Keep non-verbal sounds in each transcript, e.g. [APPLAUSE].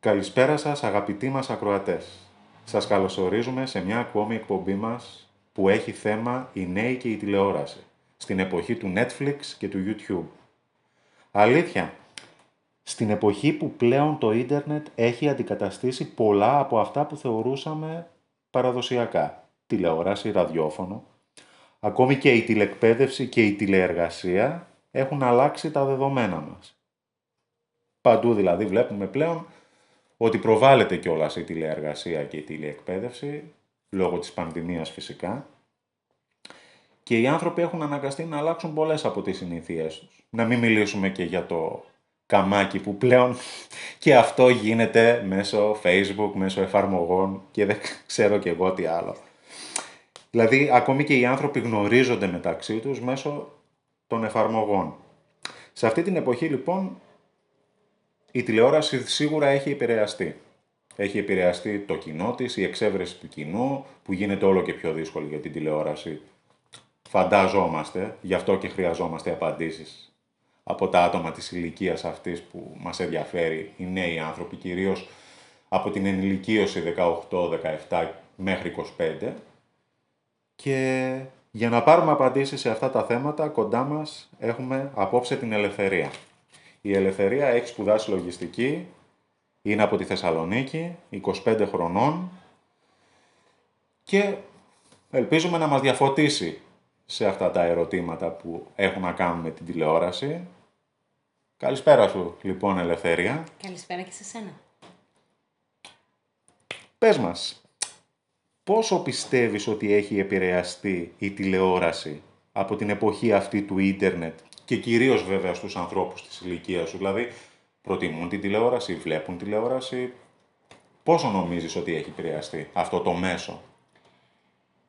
Καλησπέρα σας αγαπητοί μας ακροατές. Σας καλωσορίζουμε σε μια ακόμη εκπομπή μας που έχει θέμα οι νέοι και η τηλεόραση, στην εποχή του Netflix και του YouTube. Αλήθεια, στην εποχή που πλέον το ίντερνετ έχει αντικαταστήσει πολλά από αυτά που θεωρούσαμε παραδοσιακά. Τηλεόραση, ραδιόφωνο. Ακόμη και η τηλεκπαίδευση και η τηλεεργασία έχουν αλλάξει τα δεδομένα μας. Παντού δηλαδή βλέπουμε πλέον ότι προβάλλεται κιόλας η τηλεεργασία και η τηλεεκπαίδευση, λόγω της πανδημίας φυσικά, και οι άνθρωποι έχουν αναγκαστεί να αλλάξουν πολλές από τις συνήθειές τους. Να μην μιλήσουμε και για το καμάκι που πλέον [LAUGHS] και αυτό γίνεται μέσω facebook, μέσω εφαρμογών και δεν [LAUGHS] ξέρω και εγώ τι άλλο. Δηλαδή, ακόμη και οι άνθρωποι γνωρίζονται μεταξύ τους μέσω των εφαρμογών. Σε αυτή την εποχή, λοιπόν, η τηλεόραση σίγουρα έχει επηρεαστεί. Έχει επηρεαστεί το κοινό της, η εξέβρεση του κοινού, που γίνεται όλο και πιο δύσκολη για την τηλεόραση. Φαντάζομαστε, γι' αυτό και χρειαζόμαστε απαντήσεις από τα άτομα της ηλικίας αυτής που μας ενδιαφέρει, οι νέοι άνθρωποι, κυρίως από την ενηλικίωση 18-17 μέχρι 25. Και για να πάρουμε απαντήσεις σε αυτά τα θέματα, κοντά μας έχουμε απόψε την ελευθερία. Η Ελευθερία έχει σπουδάσει λογιστική, είναι από τη Θεσσαλονίκη, 25 χρονών και ελπίζουμε να μας διαφωτίσει σε αυτά τα ερωτήματα που έχουν να κάνουν με την τηλεόραση. Καλησπέρα σου, λοιπόν, Ελευθερία. Καλησπέρα και σε σένα. Πες μας, πόσο πιστεύεις ότι έχει επηρεαστεί η τηλεόραση από την εποχή αυτή του ίντερνετ και κυρίως βέβαια στους ανθρώπους της ηλικίας σου. Δηλαδή, προτιμούν την τηλεόραση, βλέπουν τηλεόραση. Πόσο νομίζεις ότι έχει επηρεαστεί αυτό το μέσο;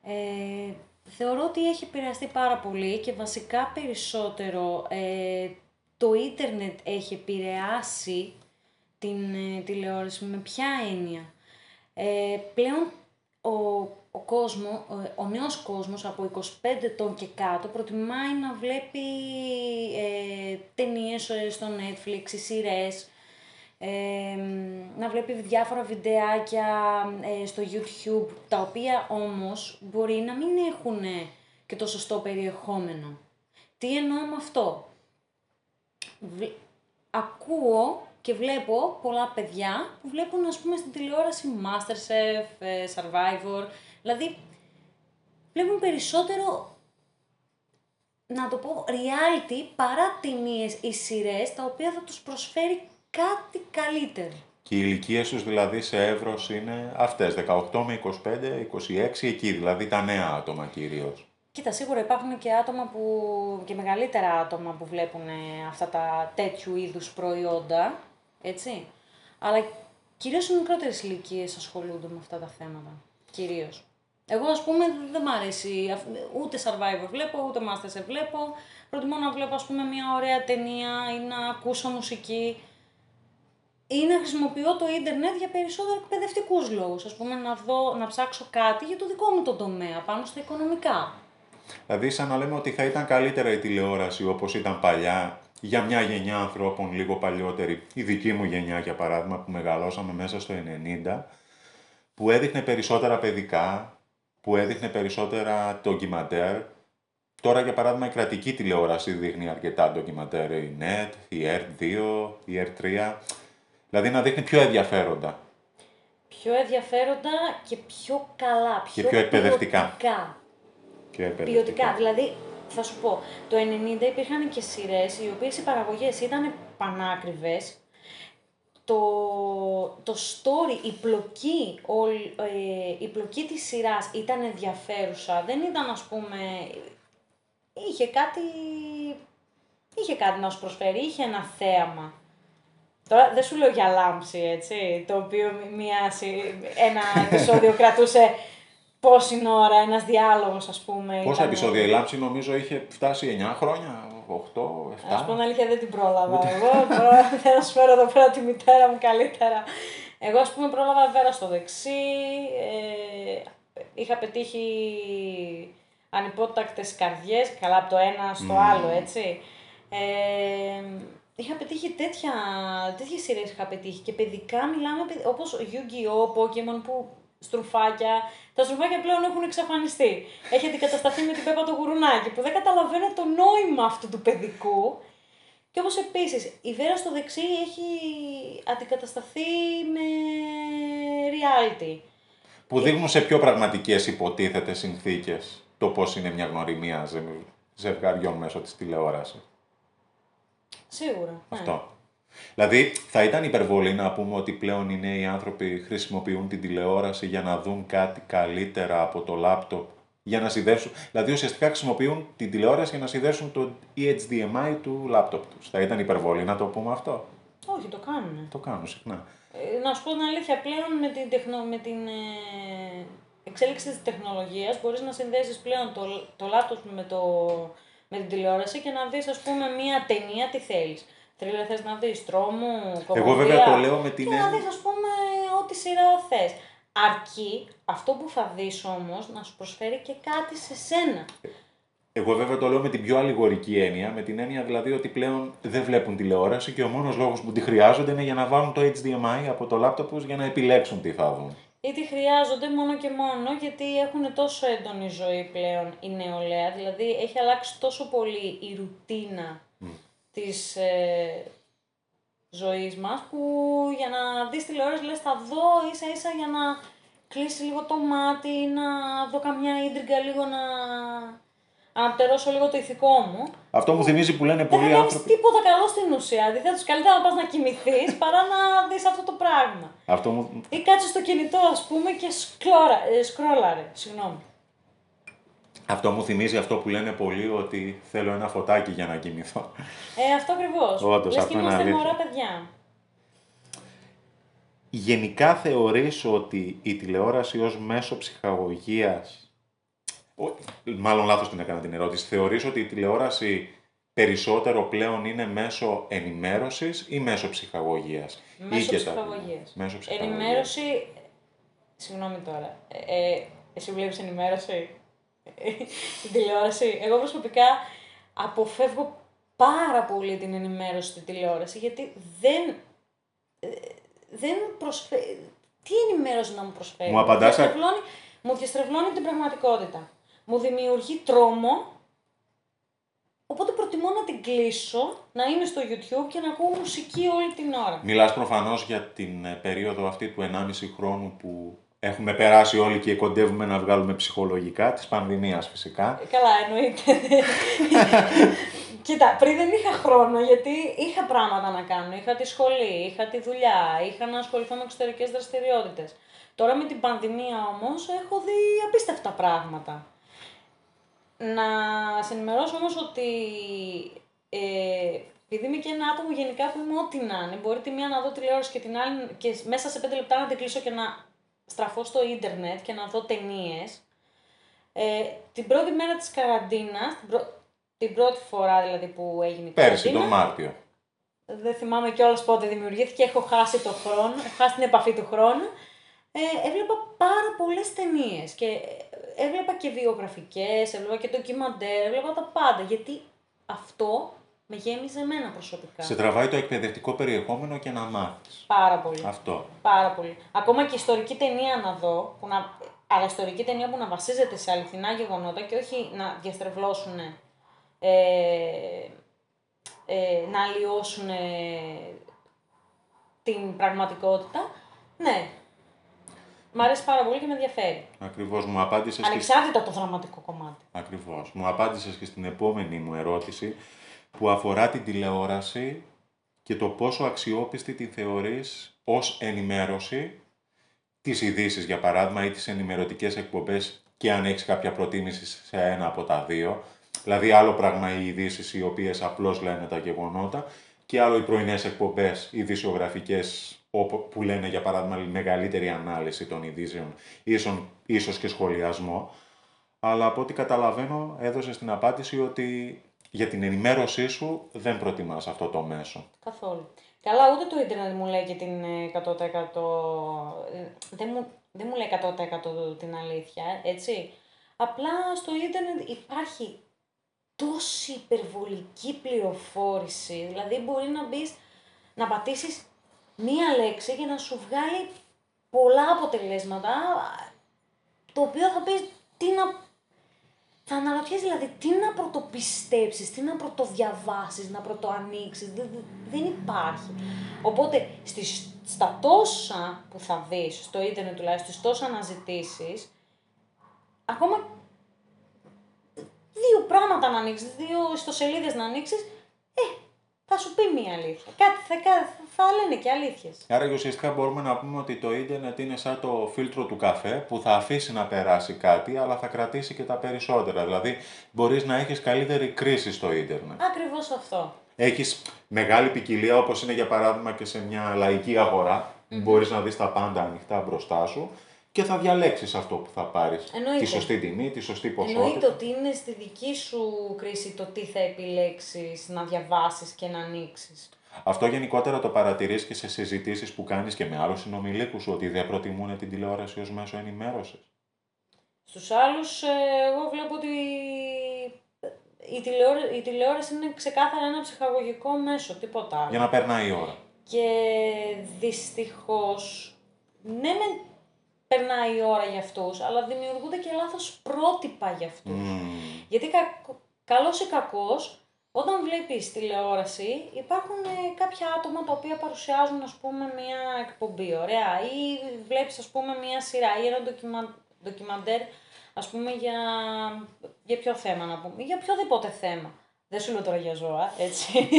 Ε, θεωρώ ότι έχει επηρεαστεί πάρα πολύ και βασικά περισσότερο ε, το ίντερνετ έχει επηρεάσει την ε, τηλεόραση. Με ποια έννοια; Ε, πλέον ο ο, κόσμο, ο, νέος κόσμος από 25 ετών και κάτω προτιμάει να βλέπει ε, ταινίες ε, στο Netflix, σειρές, ε, να βλέπει διάφορα βιντεάκια ε, στο YouTube, τα οποία όμως μπορεί να μην έχουν και το σωστό περιεχόμενο. Τι εννοώ με αυτό; Ακούω και βλέπω πολλά παιδιά που βλέπουν ας πούμε στην τηλεόραση Masterchef, Survivor, Δηλαδή, βλέπουν περισσότερο, να το πω, reality παρά τιμίες ή σειρές, τα οποία θα τους προσφέρει κάτι καλύτερο. Και οι ηλικίε του δηλαδή σε εύρος είναι αυτές, 18 με 25, 26, εκεί δηλαδή τα νέα άτομα κυρίως. Κοίτα, σίγουρα υπάρχουν και άτομα που, και μεγαλύτερα άτομα που βλέπουν αυτά τα τέτοιου είδους προϊόντα, έτσι. Αλλά κυρίως οι μικρότερες ηλικίες ασχολούνται με αυτά τα θέματα, κυρίως. Εγώ, ας πούμε, δεν μ' αρέσει ούτε Survivor βλέπω, ούτε Masters βλέπω. Προτιμώ να βλέπω, ας πούμε, μια ωραία ταινία ή να ακούσω μουσική ή να χρησιμοποιώ το ίντερνετ για περισσότερο εκπαιδευτικούς λόγους. Α πούμε, να, δω, να ψάξω κάτι για το δικό μου το τομέα, πάνω στα οικονομικά. Δηλαδή, σαν να λέμε ότι θα ήταν καλύτερα η τηλεόραση όπως ήταν παλιά για μια γενιά ανθρώπων λίγο παλιότερη, η δική μου γενιά για παράδειγμα που μεγαλώσαμε μέσα στο 90, που έδειχνε περισσότερα παιδικά, που έδειχνε περισσότερα ντοκιμαντέρ. Τώρα, για παράδειγμα, η κρατική τηλεόραση δείχνει αρκετά ντοκιμαντέρ, η NET, η ERT2, η ERT3. Δηλαδή να δείχνει πιο ενδιαφέροντα. Πιο ενδιαφέροντα και πιο καλά, πιο, και πιο εκπαιδευτικά. Ποιοτικά. Πιο εκπαιδευτικά. Ποιοτικά. Δηλαδή, θα σου πω, το 90 υπήρχαν και σειρές οι οποίες οι παραγωγές ήταν πανάκριβες το, το story, η πλοκή, ο, ε, η πλοκή της σειράς ήταν ενδιαφέρουσα. Δεν ήταν, ας πούμε, είχε κάτι, είχε κάτι να σου προσφέρει, είχε ένα θέαμα. Τώρα δεν σου λέω για λάμψη, έτσι, το οποίο μια, ένα [LAUGHS] επεισόδιο κρατούσε πόση ώρα, ένας διάλογος, ας πούμε. Πόσα επεισόδια η λάμψη νομίζω είχε φτάσει 9 χρόνια, 8, 7. Α πούμε αλήθεια δεν την πρόλαβα. Εγώ θέλω να σου φέρω εδώ πέρα τη μητέρα μου καλύτερα. Εγώ ας πούμε πρόλαβα βέβαια στο δεξί. Ε, είχα πετύχει ανυπότακτες καρδιές, καλά από το ένα στο άλλο έτσι. Ε, είχα πετύχει τέτοια, τέτοιες σειρές είχα πετύχει και παιδικά μιλάμε παιδι- όπως Yu-Gi-Oh, Pokemon που στρουφάκια, τα στρουφάκια πλέον έχουν εξαφανιστεί. Έχει αντικατασταθεί με την Πέπα το γουρουνάκι που δεν καταλαβαίνω το νόημα αυτού του παιδικού. Και όπως επίσης η Βέρα στο δεξί έχει αντικατασταθεί με reality. Που δείχνουν σε πιο πραγματικές υποτίθεται συνθήκες το πώς είναι μια γνωριμία ζε- ζευγαριών μέσω της τηλεόρασης. Σίγουρα. ναι. Αυτό. Δηλαδή, θα ήταν υπερβολή να πούμε ότι πλέον οι νέοι άνθρωποι χρησιμοποιούν την τηλεόραση για να δουν κάτι καλύτερα από το λάπτοπ, για να συνδέσουν. Δηλαδή, ουσιαστικά χρησιμοποιούν την τηλεόραση για να συνδέσουν το E HDMI του λάπτοπ τους. Θα ήταν υπερβολή να το πούμε αυτό; Όχι, το κάνουν. Το κάνουν συχνά. Ε, να σου πω την αλήθεια, πλέον με την, τεχνο, με την ε, εξέλιξη της τεχνολογίας μπορείς να συνδέσεις πλέον το, το λάπτοπ με, το, με την τηλεόραση και να δεις ας πούμε μία ταινία τι θέλεις. Θρύλε θες να δεις, τρόμο, κομμωδία. Εγώ βέβαια το λέω με την Και να έννοια- δεις ας πούμε ό,τι σειρά θες. Αρκεί αυτό που θα δεις όμως να σου προσφέρει και κάτι σε σένα. Εγώ βέβαια το λέω με την πιο αλληγορική έννοια, με την έννοια δηλαδή ότι πλέον δεν βλέπουν τηλεόραση και ο μόνος λόγος που τη χρειάζονται είναι για να βάλουν το HDMI από το λάπτοπ τους για να επιλέξουν τι θα δουν. ή τη χρειάζονται μόνο και μόνο γιατί έχουν τόσο έντονη ζωή πλέον η νεολαία. Δηλαδή έχει αλλάξει τόσο πολύ η ρουτίνα της ε, ζωής μας που για να δεις τηλεόραση λες θα δω ίσα ίσα για να κλείσει λίγο το μάτι, να δω καμιά ίντριγκα λίγο να αναπτερώσω λίγο το ηθικό μου. Αυτό μου θυμίζει που λένε Δεν θα πολλοί κάνεις άνθρωποι. τίποτα καλό στην ουσία. Αντιθέτως καλύτερα να πας να κοιμηθείς παρά να δεις αυτό το πράγμα. Αυτό μου, Ή κάτσε στο κινητό, ας πούμε, και σκλώρα, ε, σκρόλαρε. Συγγνώμη. Αυτό μου θυμίζει αυτό που λένε πολλοί ότι θέλω ένα φωτάκι για να κοιμηθώ. Ε, αυτό ακριβώς. Όντως, Λες αυτό και είναι είμαστε αλήθεια. μωρά παιδιά. Γενικά θεωρείς ότι η τηλεόραση ως μέσο ψυχαγωγίας, ο- μάλλον λάθος την έκανα την ερώτηση, θεωρείς ότι η τηλεόραση περισσότερο πλέον είναι μέσω ενημέρωσης ή μέσω ψυχαγωγίας; Μέσω Ή και τα δύο. ψυχαγωγίας. Μέσω ψυχαγωγίας. Ενημέρωση. Συγγνώμη τώρα. Ε, ε, εσύ βλέπεις ενημέρωση; Στην τηλεόραση. Εγώ προσωπικά αποφεύγω πάρα πολύ την ενημέρωση στην τηλεόραση γιατί δεν. ε, δεν προσφέρει. Τι ενημέρωση να μου προσφέρει; Μου απαντάς α- διαστρεβλώνει, μου διαστρεβλώνει την πραγματικότητα. Μου δημιουργεί τρόμο. Οπότε προτιμώ να την κλείσω, να είμαι στο YouTube και να ακούω μουσική όλη την ώρα. Μιλάς προφανώς για την ε, περίοδο αυτή του 1,5 χρόνου που έχουμε περάσει όλοι και κοντεύουμε να βγάλουμε ψυχολογικά, της πανδημίας φυσικά. Ε, Καλά, εννοείται. [LAUGHS] Κοίτα, πριν δεν είχα χρόνο γιατί είχα πράγματα να κάνω. Είχα τη σχολή, είχα τη δουλειά, είχα να ασχοληθώ με εξωτερικές δραστηριότητες. Τώρα με την πανδημία όμως έχω δει απίστευτα πράγματα. Να σε ενημερώσω όμως ότι ε, επειδή είμαι και ένα άτομο γενικά που είμαι ό,τι να είναι, μπορεί τη μία να δω τηλεόραση και την άλλη και μέσα σε πέντε λεπτά να την κλείσω και να στραφώ στο ίντερνετ και να δω ταινίες. Ε, την πρώτη μέρα της καραντίνας, την, πρω- την πρώτη φορά δηλαδή που έγινε η Πέρσι, καραντίνα, τον Μάρτιο. δεν θυμάμαι κιόλας πότε δημιουργήθηκε, έχω χάσει το χρόνο, έχω χάσει την επαφή του χρόνου. Ε, έβλεπα πάρα πολλές ταινίες και ε, έβλεπα και βιογραφικές, έβλεπα και ντοκιμαντέρ, έβλεπα τα πάντα, γιατί αυτό με γέμιζε εμένα προσωπικά. Σε τραβάει το εκπαιδευτικό περιεχόμενο και να μάθεις. Πάρα πολύ. Αυτό. Πάρα πολύ. Ακόμα και ιστορική ταινία να δω, που να... αλλά ιστορική ταινία που να βασίζεται σε αληθινά γεγονότα και όχι να διαστρεβλώσουν, ε, ε, να αλλοιώσουν την πραγματικότητα. Ναι. Μ' αρέσει πάρα πολύ και με ενδιαφέρει. Ακριβώς μου απάντησες και Ανεξάρτητα από το δραματικό κομμάτι. Ακριβώς. Μου απάντησες και στην επόμενη μου ερώτηση που αφορά την τηλεόραση και το πόσο αξιόπιστη τη θεωρείς ως ενημέρωση τις ειδήσεις, για παράδειγμα, ή τις ενημερωτικές εκπομπές και αν έχεις κάποια προτίμηση σε ένα από τα δύο. Δηλαδή, άλλο πράγμα οι ειδήσεις οι οποίες απλώς λένε τα γεγονότα και άλλο οι πρωινές εκπομπές ειδησιογραφικές όπου- που λένε, για παράδειγμα, μεγαλύτερη ανάλυση των ειδήσεων, ίσον, ίσως και σχολιασμό. Αλλά από ό,τι καταλαβαίνω, έδωσες την απάντηση ότι για την ενημέρωσή σου δεν προτιμάς αυτό το μέσο. Καθόλου. Καλά, ούτε το ίντερνετ μου λέει και την ε, 100%. ε, Δεν μου, δεν μου λέει 100% την αλήθεια, έτσι. Απλά στο ίντερνετ υπάρχει τόση υπερβολική πληροφόρηση. Δηλαδή μπορεί να μπεις να πατήσεις μία λέξη για να σου βγάλει πολλά αποτελέσματα, το οποίο θα πεις τι να... Θα αναρωτιέσαι δηλαδή τι να πρωτοπιστέψεις, τι να πρωτοδιαβάσεις, να πρωτοανοίξεις, δεν, δεν υπάρχει. Οπότε στις, στα τόσα που θα δεις, στο ίντερνετ τουλάχιστον, στις τόσα αναζητήσεις, ακόμα δύο πράγματα να ανοίξεις, δύο ιστοσελίδες να ανοίξεις, ε, θα σου πει μία αλήθεια. Κάτι θα, θα λένε και αλήθειες. Άρα ουσιαστικά μπορούμε να πούμε ότι το ίντερνετ είναι σαν το φίλτρο του καφέ που θα αφήσει να περάσει κάτι, αλλά θα κρατήσει και τα περισσότερα. Δηλαδή, μπορείς να έχεις καλύτερη κρίση στο ίντερνετ. Ακριβώς αυτό. Έχεις μεγάλη ποικιλία, όπως είναι για παράδειγμα και σε μια λαϊκή αγορά. Mm-hmm. Μπορείς να δεις τα πάντα ανοιχτά μπροστά σου και θα διαλέξεις αυτό που θα πάρεις. Τη σωστή τιμή, τη σωστή ποσότητα. Εννοείται ότι είναι στη δική σου κρίση το τι θα επιλέξεις να διαβάσεις και να ανοίξεις. Αυτό γενικότερα το παρατηρείς και σε συζητήσεις που κάνεις και με άλλους συνομιλίκους σου, ότι δεν προτιμούν την τηλεόραση ως μέσο ενημέρωσης. Στους άλλους, ε, εγώ βλέπω ότι η τηλεόραση, η τηλεόραση είναι ξεκάθαρα ένα ψυχαγωγικό μέσο, τίποτα άλλο. Για να περνάει η ώρα. Και δυστυχώς, ναι, περνάει η ώρα για αυτούς, αλλά δημιουργούνται και λάθος πρότυπα για αυτούς. Mm. Γιατί κα, καλός ή κακός, όταν βλέπεις τηλεόραση, υπάρχουν ε, κάποια άτομα τα οποία παρουσιάζουν, ας πούμε, μια εκπομπή, ωραία, ή βλέπεις, ας πούμε, μια σειρά ή ένα ντοκιμα, ντοκιμαντέρ, ας πούμε, για, για ποιο θέμα να πούμε, για οποιοδήποτε θέμα. Δεν σου λέω τώρα για ζώα, έτσι.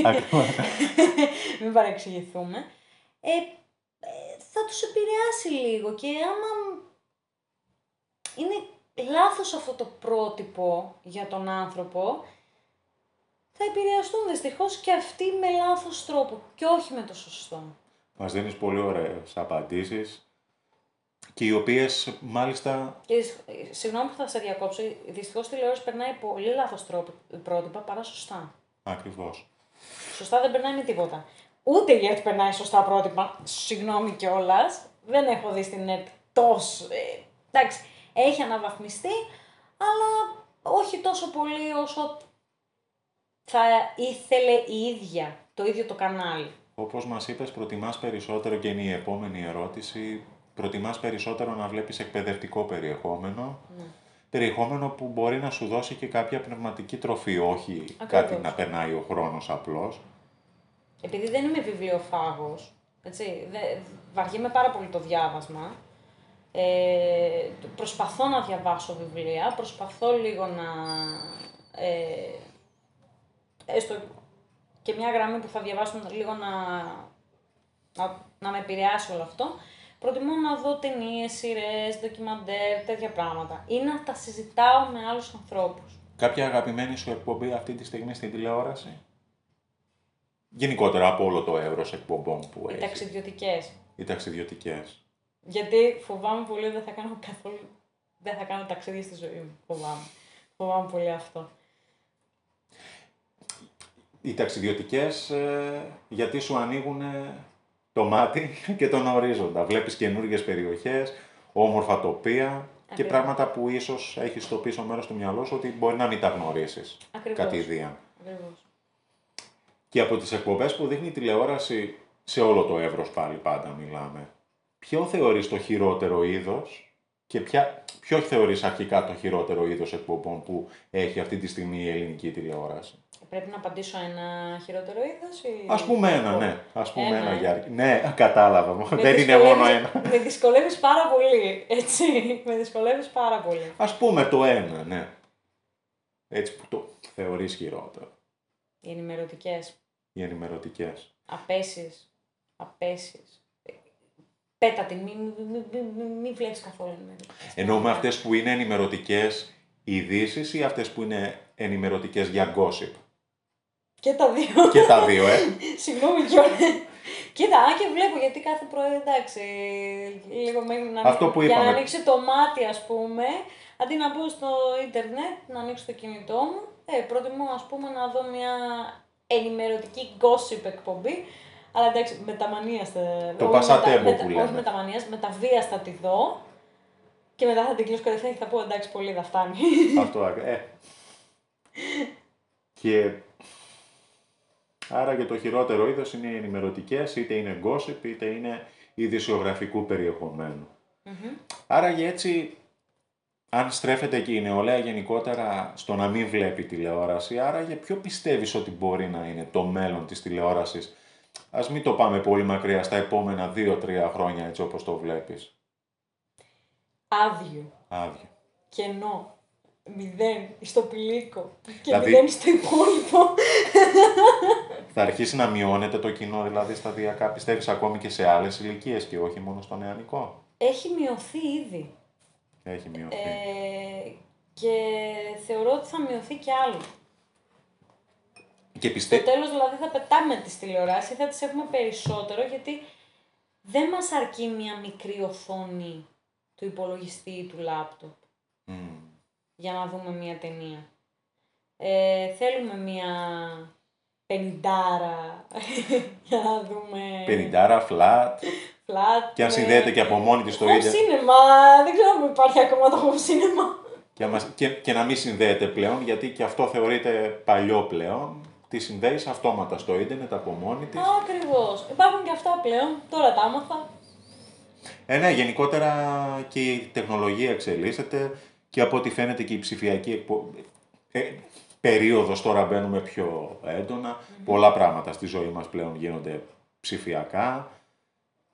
[LAUGHS] Μην παρεξηγηθούμε. Ε, θα τους επηρεάσει λίγο και άμα είναι λάθος αυτό το πρότυπο για τον άνθρωπο, θα επηρεαστούν δυστυχώς και αυτοί με λάθος τρόπο και όχι με το σωστό. Μας δίνεις πολύ ωραίες απαντήσεις και οι οποίες μάλιστα... Και, συγγνώμη που θα σε διακόψω, δυστυχώς τηλεόραση περνάει πολύ λάθος τρόπο, πρότυπα παρά σωστά. Ακριβώς. Σωστά δεν περνάει με τίποτα. Ούτε γιατί περνάει σωστά πρότυπα, συγγνώμη κιόλας. Δεν έχω δει στην ΕΡΤ τόσο. Ε, εντάξει, έχει αναβαθμιστεί, αλλά όχι τόσο πολύ όσο θα ήθελε η ίδια, το ίδιο το κανάλι. Όπως μας είπες, προτιμάς περισσότερο και είναι η επόμενη ερώτηση, προτιμάς περισσότερο να βλέπεις εκπαιδευτικό περιεχόμενο, ναι. περιεχόμενο που μπορεί να σου δώσει και κάποια πνευματική τροφή, όχι κάτι να περνάει ο χρόνος απλώς επειδή δεν είμαι βιβλιοφάγος, έτσι, δε, βαριέμαι πάρα πολύ το διάβασμα, ε, προσπαθώ να διαβάσω βιβλία, προσπαθώ λίγο να... Ε, έστω και μια γραμμή που θα διαβάσω λίγο να, να, να με επηρεάσει όλο αυτό, προτιμώ να δω ταινίες, σειρές, ντοκιμαντέρ, τέτοια πράγματα. Ή να τα συζητάω με άλλους ανθρώπους. Κάποια αγαπημένη σου εκπομπή αυτή τη στιγμή στην τηλεόραση; Γενικότερα από όλο το εύρο εκπομπών που έχεις. Οι ταξιδιωτικές. Οι ταξιδιωτικές. Γιατί φοβάμαι πολύ δεν θα κάνω καθόλου. Δεν θα κάνω ταξίδια στη ζωή μου. Φοβάμαι. Φοβάμαι πολύ αυτό. Οι ταξιδιωτικές ε, γιατί σου ανοίγουν το μάτι και τον ορίζοντα. Βλέπεις καινούργιες περιοχές, όμορφα τοπία και πράγματα που ίσως έχεις στο πίσω μέρος του μυαλό σου ότι μπορεί να μην τα γνωρίσεις κατηδίαν. Ακριβώς. Και από τις εκπομπές που δείχνει η τηλεόραση σε όλο το εύρος πάλι πάντα μιλάμε, ποιο θεωρείς το χειρότερο είδος και ποια, ποιο θεωρείς αρχικά το χειρότερο είδος εκπομπών που έχει αυτή τη στιγμή η ελληνική τηλεόραση; Πρέπει να απαντήσω ένα χειρότερο είδος ή... Ας πούμε ένα, ναι. Ας πούμε ένα, ένα για... Ναι, κατάλαβα. Δεν είναι μόνο ένα. Με δυσκολεύεις πάρα πολύ, έτσι. Με δυσκολεύεις πάρα πολύ. Ας πούμε το ένα, ναι. Έτσι που το θεωρείς χειρότερο. Οι ενημερωτικές. Οι ενημερωτικές. Απέσεις. Απέσεις. Πέτα την, μην μη, μη, μη, βλέπεις καθόλου ενημερωτικές. Εννοούμε αυτές που είναι ενημερωτικές ειδήσεις ή αυτές που είναι ενημερωτικές για gossip; Και τα δύο. Και τα δύο, ε. [LAUGHS] Συγγνώμη κιόλας. Κοίτα, αν και βλέπω γιατί κάθε πρωί εντάξει. Λίγο μέχρι να, Αυτό που για να ανοίξει το μάτι, ας πούμε, αντί να μπω στο ίντερνετ, να ανοίξω το κινητό μου, ε, προτιμώ ας πούμε να δω μια ενημερωτική gossip εκπομπή. Αλλά εντάξει, με τα μανίας Το πασατέμπο που λέμε. Όχι με τα μανίας, με τα βία θα τη δω. Και μετά θα την κλείσω κατευθείαν και θα πω εντάξει, πολύ θα φτάνει. [LAUGHS] Αυτό, ε. [LAUGHS] Και άρα και το χειρότερο είδος είναι οι ενημερωτικές, είτε είναι gossip, είτε είναι ειδησιογραφικού περιεχομένου. Άρα και έτσι, αν στρέφεται και η νεολαία γενικότερα στο να μην βλέπει τηλεόραση, άρα για ποιο πιστεύεις ότι μπορεί να είναι το μέλλον της τηλεόρασης; Ας μην το πάμε πολύ μακριά στα επόμενα 2-3 χρόνια έτσι όπως το βλέπεις. Άδειο. Άδειο. Κενό. Μηδέν στο πηλίκο. Και Δηλαδή- μηδέν στο υπόλοιπο. [LAUGHS] Θα αρχίσει να μειώνεται το κοινό δηλαδή σταδιακά, πιστεύεις ακόμη και σε άλλες ηλικίες και όχι μόνο στο νεανικό; Έχει μειωθεί ήδη. Έχει μειωθεί. Ε, και θεωρώ ότι θα μειωθεί κι άλλο. και Στο πιστεύει... τέλος δηλαδή θα πετάμε τις τηλεοράσεις, θα τις έχουμε περισσότερο γιατί δεν μας αρκεί μια μικρή οθόνη του υπολογιστή ή του λάπτοπ για να δούμε μια ταινία. Ε, θέλουμε μια πενιντάρα [LAUGHS] για να δούμε Πενιντάρα, flat, flat. και αν με- συνδέεται και από μόνη της στο home ίντερνετ. cinema, δεν ξέρω αν υπάρχει ακόμα το home cinema. Και, μας- και, και να μην συνδέεται πλέον, γιατί και αυτό θεωρείται παλιό πλέον. Τη συνδέεις αυτόματα στο ίντερνετ από μόνη της. Ακριβώς. Υπάρχουν και αυτά πλέον, τώρα τα άμαθα. Ε, ναι, γενικότερα και η τεχνολογία εξελίσσεται και από ό,τι φαίνεται και η ψηφιακή εκπο... ε, περίοδος τώρα μπαίνουμε πιο έντονα. Πολλά πράγματα στη ζωή μας πλέον γίνονται ψηφιακά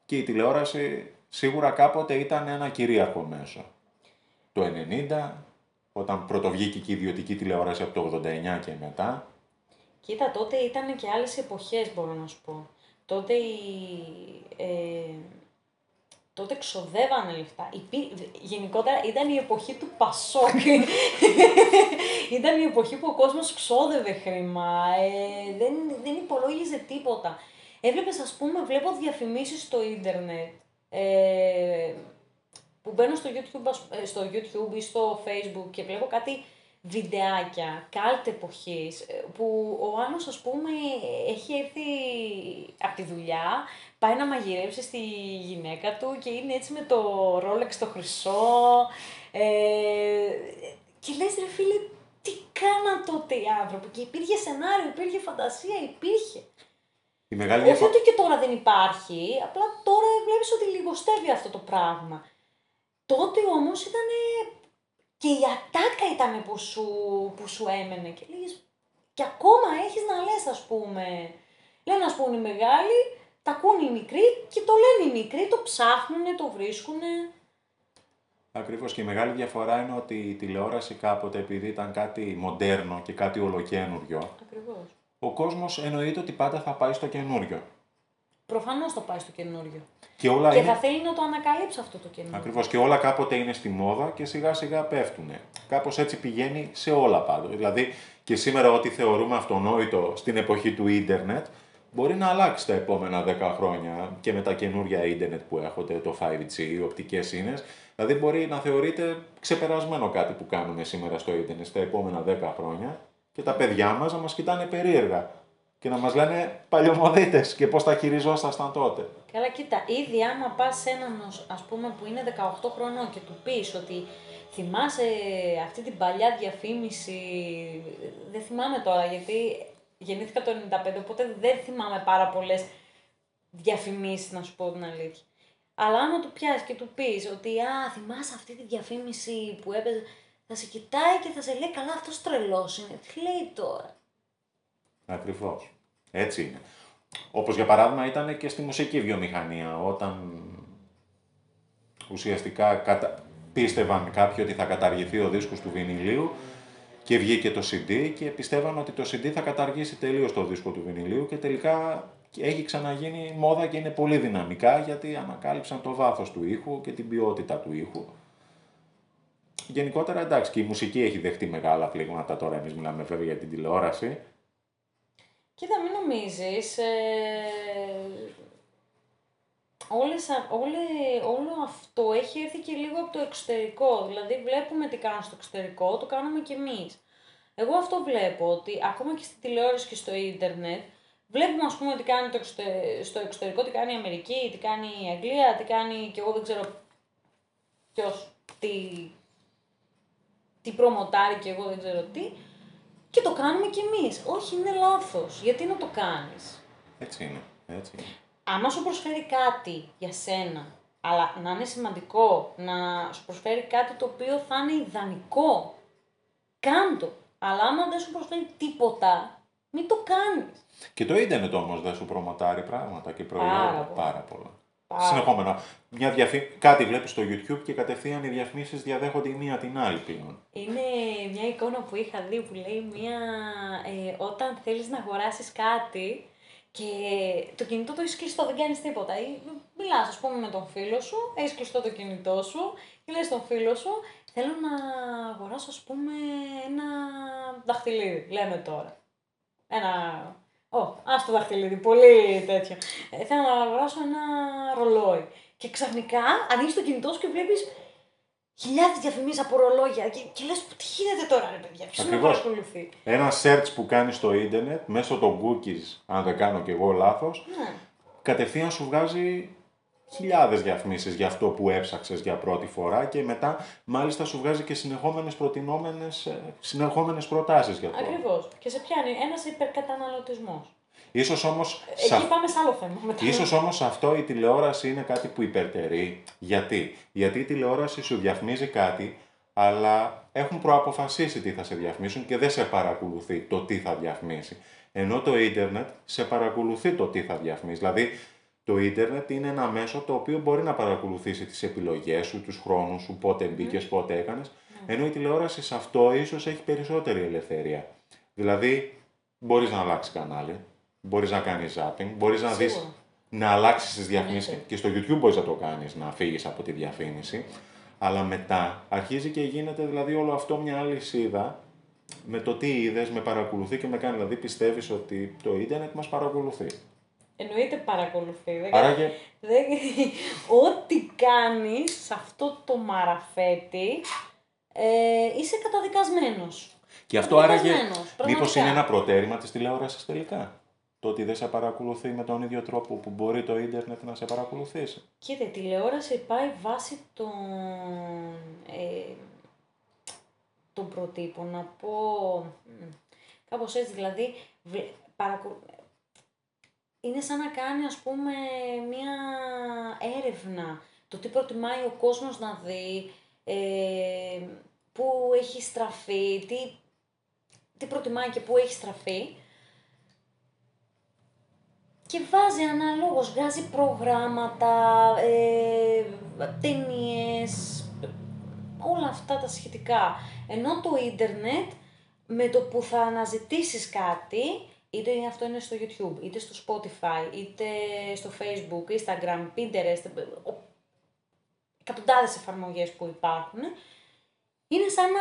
και η τηλεόραση σίγουρα κάποτε ήταν ένα κυρίαρχο μέσο. Το 90, όταν πρωτοβγήκε και η ιδιωτική τηλεόραση από το 89 και μετά, Κοίτα, τότε ήταν και άλλες εποχές, μπορώ να σου πω. Τότε η, ε, τότε ξοδεύανε λεφτά. Υπή... Γενικότερα ήταν η εποχή του Πασόκ. [LAUGHS] ήταν η εποχή που ο κόσμος ξόδευε χρήμα. Ε, δεν, δεν υπολόγιζε τίποτα. Έβλεπες, ας πούμε, βλέπω διαφημίσεις στο ίντερνετ. Ε, που μπαίνω στο YouTube, ας- ε, στο YouTube ή στο Facebook και βλέπω κάτι βιντεάκια, κάλτ εποχής, ε, που ο άλλος ας πούμε έχει έρθει από τη δουλειά, πάει να μαγειρέψει στη γυναίκα του και είναι έτσι με το Rolex το χρυσό ε, και λες ρε φίλε τι κάναν τότε οι άνθρωποι; Και υπήρχε σενάριο, υπήρχε φαντασία, υπήρχε. Η μεγάλη Όχι διαφορά... ότι και τώρα δεν υπάρχει, απλά τώρα βλέπεις ότι λιγοστεύει αυτό το πράγμα. Τότε όμως ήταν και η ατάκα ήταν που σου, που σου έμενε και λέγεις και ακόμα έχεις να λες ας πούμε. Λένε ας πούμε οι μεγάλοι, τα ακούνε οι μικροί και το λένε οι μικροί, το ψάχνουνε, το βρίσκουνε. Ακριβώς και η μεγάλη διαφορά είναι ότι η τηλεόραση κάποτε επειδή ήταν κάτι μοντέρνο και κάτι ολοκένουργιο, Ακριβώς. Ο κόσμος εννοείται ότι πάντα θα πάει στο καινούριο. Προφανώς το πάει στο καινούριο. Και όλα Και είναι... θα θέλει να το ανακαλύψει αυτό το καινούριο. Ακριβώς και όλα κάποτε είναι στη μόδα και σιγά σιγά πέφτουν. Κάπως έτσι πηγαίνει σε όλα πάντως. Δηλαδή και σήμερα ό,τι θεωρούμε αυτονόητο στην εποχή του ίντερνετ μπορεί να αλλάξει τα επόμενα 10 χρόνια και με τα καινούργια ίντερνετ που έχετε, το 5G, οπτικές ίνες. Δηλαδή μπορεί να θεωρείται ξεπερασμένο κάτι που κάνουμε σήμερα στο ίντερνετ στα επόμενα 10 χρόνια και τα παιδιά μας να μας κοιτάνε περίεργα και να μας λένε παλιωμοδίτες και πώς τα χειριζόσασταν τότε. Καλά, κοίτα, ήδη άμα πας σε έναν, ως- ας πούμε, που είναι 18 χρονών και του πεις ότι θυμάσαι αυτή την παλιά διαφήμιση, δεν θυμάμαι τώρα γιατί γεννήθηκα το 95, οπότε δεν θυμάμαι πάρα πολλές διαφημίσεις, να σου πω την αλήθεια. Αλλά άμα του πιάσεις και του πεις ότι «Α, θυμάσαι αυτή τη διαφήμιση που έπαιζε», θα σε κοιτάει και θα σε λέει «Καλά, αυτός τρελός είναι, τι λέει τώρα». Ακριβώς. Έτσι είναι. Όπως για παράδειγμα ήταν και στη μουσική βιομηχανία, όταν ουσιαστικά κατα... πίστευαν κάποιοι ότι θα καταργηθεί ο δίσκος του βινιλίου και βγήκε το CD και πιστεύαν ότι το CD θα καταργήσει τελείως το δίσκο του βινιλίου και τελικά έχει ξαναγίνει μόδα και είναι πολύ δυναμικά γιατί ανακάλυψαν το βάθος του ήχου και την ποιότητα του ήχου. Γενικότερα εντάξει και η μουσική έχει δεχτεί μεγάλα πλήγματα τώρα, εμείς μιλάμε βέβαια για την τηλεόραση. Κοίτα, μην νομίζεις, ε, όλες, α- όλε- όλο αυτό έχει έρθει και λίγο από το εξωτερικό. Δηλαδή βλέπουμε τι κάνουν στο εξωτερικό, το κάνουμε κι εμείς. Εγώ αυτό βλέπω, ότι ακόμα και στη τηλεόραση και στο ίντερνετ, βλέπουμε ας πούμε τι κάνει το εξωτε- στο εξωτερικό, τι κάνει η Αμερική, τι κάνει η Αγγλία, τι κάνει και εγώ δεν ξέρω ποιος, τι, τι προμοτάρει και εγώ δεν ξέρω τι. Και το κάνουμε κι εμείς. Όχι, είναι λάθος. Γιατί να το κάνεις; Έτσι είναι. Έτσι είναι. Άμα σου προσφέρει κάτι για σένα, αλλά να είναι σημαντικό, να σου προσφέρει κάτι το οποίο θα είναι ιδανικό, κάντο. Αλλά άμα δεν σου προσφέρει τίποτα, μην το κάνεις. Και το ίντερνετ όμως δεν σου προμοτάρει πράγματα και Πάρα προϊόντα. πολλά. Πάρα πολλά. Πάρα. Συνεχόμενα. Μια διαφή... Κάτι βλέπεις στο YouTube και κατευθείαν οι διαφημίσεις διαδέχονται η μία την άλλη πλέον. Είναι μια εικόνα που είχα δει που λέει μια, ε, όταν θέλεις να αγοράσεις κάτι και το κινητό το έχεις κλειστό, δεν κάνεις τίποτα. Ή μιλάς ας πούμε με τον φίλο σου, έχεις κλειστό το κινητό σου και λες στον φίλο σου θέλω να αγοράσω ας πούμε ένα δαχτυλίδι, λέμε τώρα. Ένα... Ω, ας το δαχτυλίδι, πολύ τέτοιο. Ε, θέλω να αγοράσω ένα ρολόι. Και ξαφνικά ανοίγεις το κινητό σου και βλέπεις χιλιάδες διαφημίσεις από ρολόγια και, και λες τι γίνεται τώρα ρε παιδιά, ποιος με Ακριβώς. παρακολουθεί; Ένα search που κάνεις στο ίντερνετ, μέσω των cookies, αν δεν κάνω και εγώ λάθος, Ναι. κατευθείαν σου βγάζει χιλιάδες διαφημίσεις για αυτό που έψαξες για πρώτη φορά και μετά μάλιστα σου βγάζει και συνεχόμενες προτινόμενες, ε, συνεχόμενες προτάσεις για αυτό. Ακριβώς. Και σε πιάνει ένας υπερκαταναλωτισμός. Ίσως όμως, Εκεί σε, αυ- πάμε σε άλλο θέμα μετά. ίσως όμως αυτό η τηλεόραση είναι κάτι που υπερτερεί. Γιατί; Γιατί η τηλεόραση σου διαφημίζει κάτι, αλλά έχουν προαποφασίσει τι θα σε διαφημίσουν και δεν σε παρακολουθεί το τι θα διαφημίσει. Ενώ το ίντερνετ σε παρακολουθεί το τι θα διαφημίσει. Δηλαδή, το ίντερνετ είναι ένα μέσο το οποίο μπορεί να παρακολουθήσει τις επιλογές σου, τους χρόνους σου, πότε μπήκες, πότε έκανες. Ενώ η τηλεόραση σε αυτό ίσως έχει περισσότερη ελευθερία. Δηλαδή, μπορείς να αλλάξεις κανάλι, μπορείς να κάνεις zapping, μπορείς να δεις Σίγουρα. να αλλάξεις τις διαφημίσεις. Εννοείται. Και στο YouTube μπορείς να το κάνεις, να φύγεις από τη διαφήμιση. Αλλά μετά αρχίζει και γίνεται δηλαδή όλο αυτό μια αλυσίδα με το τι είδες, με παρακολουθεί και με κάνει. Δηλαδή πιστεύεις ότι το ίντερνετ μας παρακολουθεί. Εννοείται παρακολουθεί. Δεν Άρα κάνει- και δεν- [LAUGHS] Ό,τι κάνεις σε αυτό το μαραφέτη, ε, είσαι καταδικασμένος. Και αυτό άραγε Καταδικασμένος, μήπως πραγματικά. είναι ένα προτέρημα της τηλεόρασης τελικά; Το ότι δεν σε παρακολουθεί με τον ίδιο τρόπο που μπορεί το ίντερνετ να σε παρακολουθήσει. Κοίτα, η τηλεόραση πάει βάσει των, ε, των προτύπων. Να πω, μ, κάπως έτσι, δηλαδή, βλε- παρακολου- είναι σαν να κάνει, ας πούμε, μία έρευνα. Το τι προτιμάει ο κόσμος να δει, ε, πού έχει στραφεί, τι, τι προτιμάει και πού έχει στραφεί. Και βάζει αναλόγως, βγάζει προγράμματα, ε, ταινίες, όλα αυτά τα σχετικά. Ενώ το ίντερνετ, με το που θα αναζητήσεις κάτι, είτε αυτό είναι στο YouTube, είτε στο Spotify, είτε στο Facebook, Instagram, Pinterest, ο- εκατοντάδες εφαρμογές που υπάρχουν, είναι σαν να,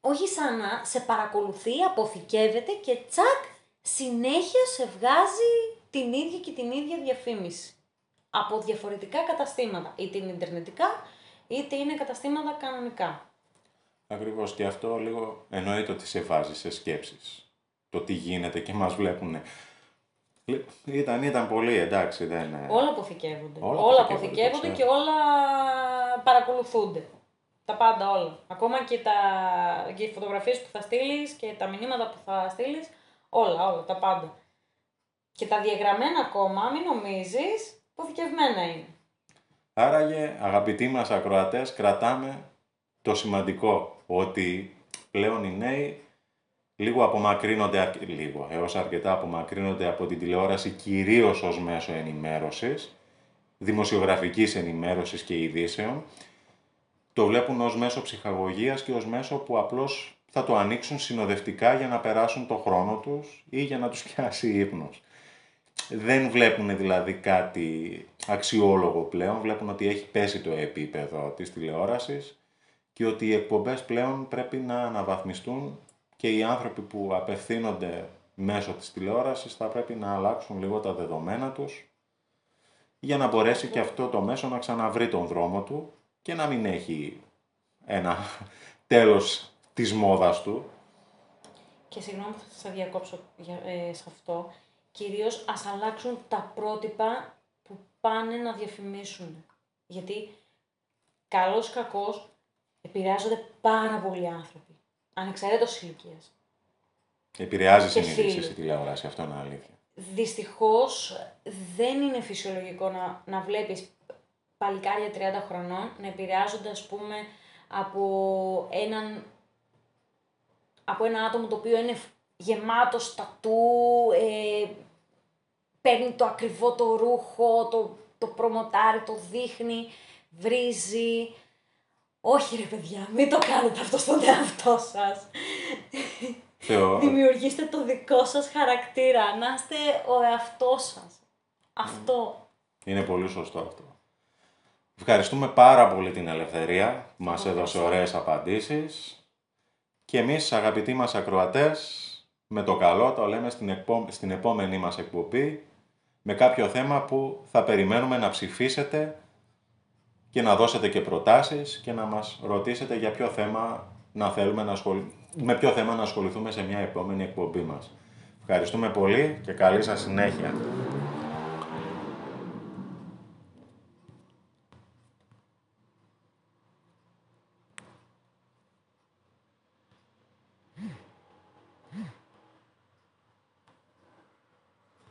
όχι σαν να, σε παρακολουθεί, αποθηκεύεται και τσακ, συνέχεια σε βγάζει την ίδια και την ίδια διαφήμιση. Από διαφορετικά καταστήματα, είτε είναι ιντερνετικά, είτε είναι καταστήματα κανονικά. Ακριβώς και αυτό λίγο εννοείται ότι σε βάζει σε σκέψεις. Το τι γίνεται και μας βλέπουν. Ήταν, ήταν πολύ εντάξει, δεν είναι. Όλα αποθηκεύονται. Όλα Όλα, αποθηκεύονται, αποθηκεύονται το και όλα παρακολουθούνται. Τα πάντα όλα. Ακόμα και, τα, και οι φωτογραφίες που θα στείλεις και τα μηνύματα που θα στείλεις. Όλα, όλα, τα πάντα. Και τα διαγραμμένα ακόμα, μην νομίζεις, αποθηκευμένα είναι. Άραγε, αγαπητοί μας ακροατές, κρατάμε το σημαντικό, ότι πλέον οι νέοι λίγο απομακρύνονται, αρκε- λίγο, έως αρκετά απομακρύνονται από την τηλεόραση κυρίως ως μέσο ενημέρωσης, δημοσιογραφικής ενημέρωσης και ειδήσεων, το βλέπουν ως μέσο ψυχαγωγίας και ως μέσο που απλώς θα το ανοίξουν συνοδευτικά για να περάσουν το χρόνο τους ή για να τους πιάσει ύπνος. Δεν βλέπουν δηλαδή κάτι αξιόλογο πλέον, βλέπουν ότι έχει πέσει το επίπεδο της τηλεόρασης και ότι οι εκπομπές πλέον πρέπει να αναβαθμιστούν και οι άνθρωποι που απευθύνονται μέσω της τηλεόρασης θα πρέπει να αλλάξουν λίγο τα δεδομένα τους για να μπορέσει και αυτό το μέσο να ξαναβρει τον δρόμο του και να μην έχει ένα [LAUGHS] τέλος της μόδας του. Και συγγνώμη που θα σας διακόψω για, ε, σε αυτό. Κυρίως ας αλλάξουν τα πρότυπα που πάνε να διαφημίσουν. Γιατί καλός κακός επηρεάζονται πάρα πολλοί άνθρωποι. Ανεξαρτήτως ηλικίας. Επηρεάζει Και συνείδηση φίλου. η τηλεόραση, αυτό είναι αλήθεια. Δυστυχώς δεν είναι φυσιολογικό να, να βλέπεις παλικάρια 30 χρονών να επηρεάζονται ας πούμε από έναν από ένα άτομο το οποίο είναι γεμάτο στατού, ε, παίρνει το ακριβό το ρούχο, το, το προμοτάρει, το δείχνει, βρίζει. Όχι ρε παιδιά, μην το κάνετε αυτό στον εαυτό σας. Θεω... Δημιουργήστε το δικό σας χαρακτήρα, να είστε ο εαυτός σας. Αυτό. Είναι πολύ σωστό αυτό. Ευχαριστούμε πάρα πολύ την Ελευθερία που μας έδωσε ωραίες απαντήσεις. Και εμείς αγαπητοί μας ακροατές, με το καλό το λέμε στην, εκπο... στην επόμενή μας εκπομπή με κάποιο θέμα που θα περιμένουμε να ψηφίσετε και να δώσετε και προτάσεις και να μας ρωτήσετε για ποιο θέμα να θέλουμε να ασχολ... με ποιο θέμα να ασχοληθούμε σε μια επόμενη εκπομπή μας. Ευχαριστούμε πολύ και καλή σας συνέχεια.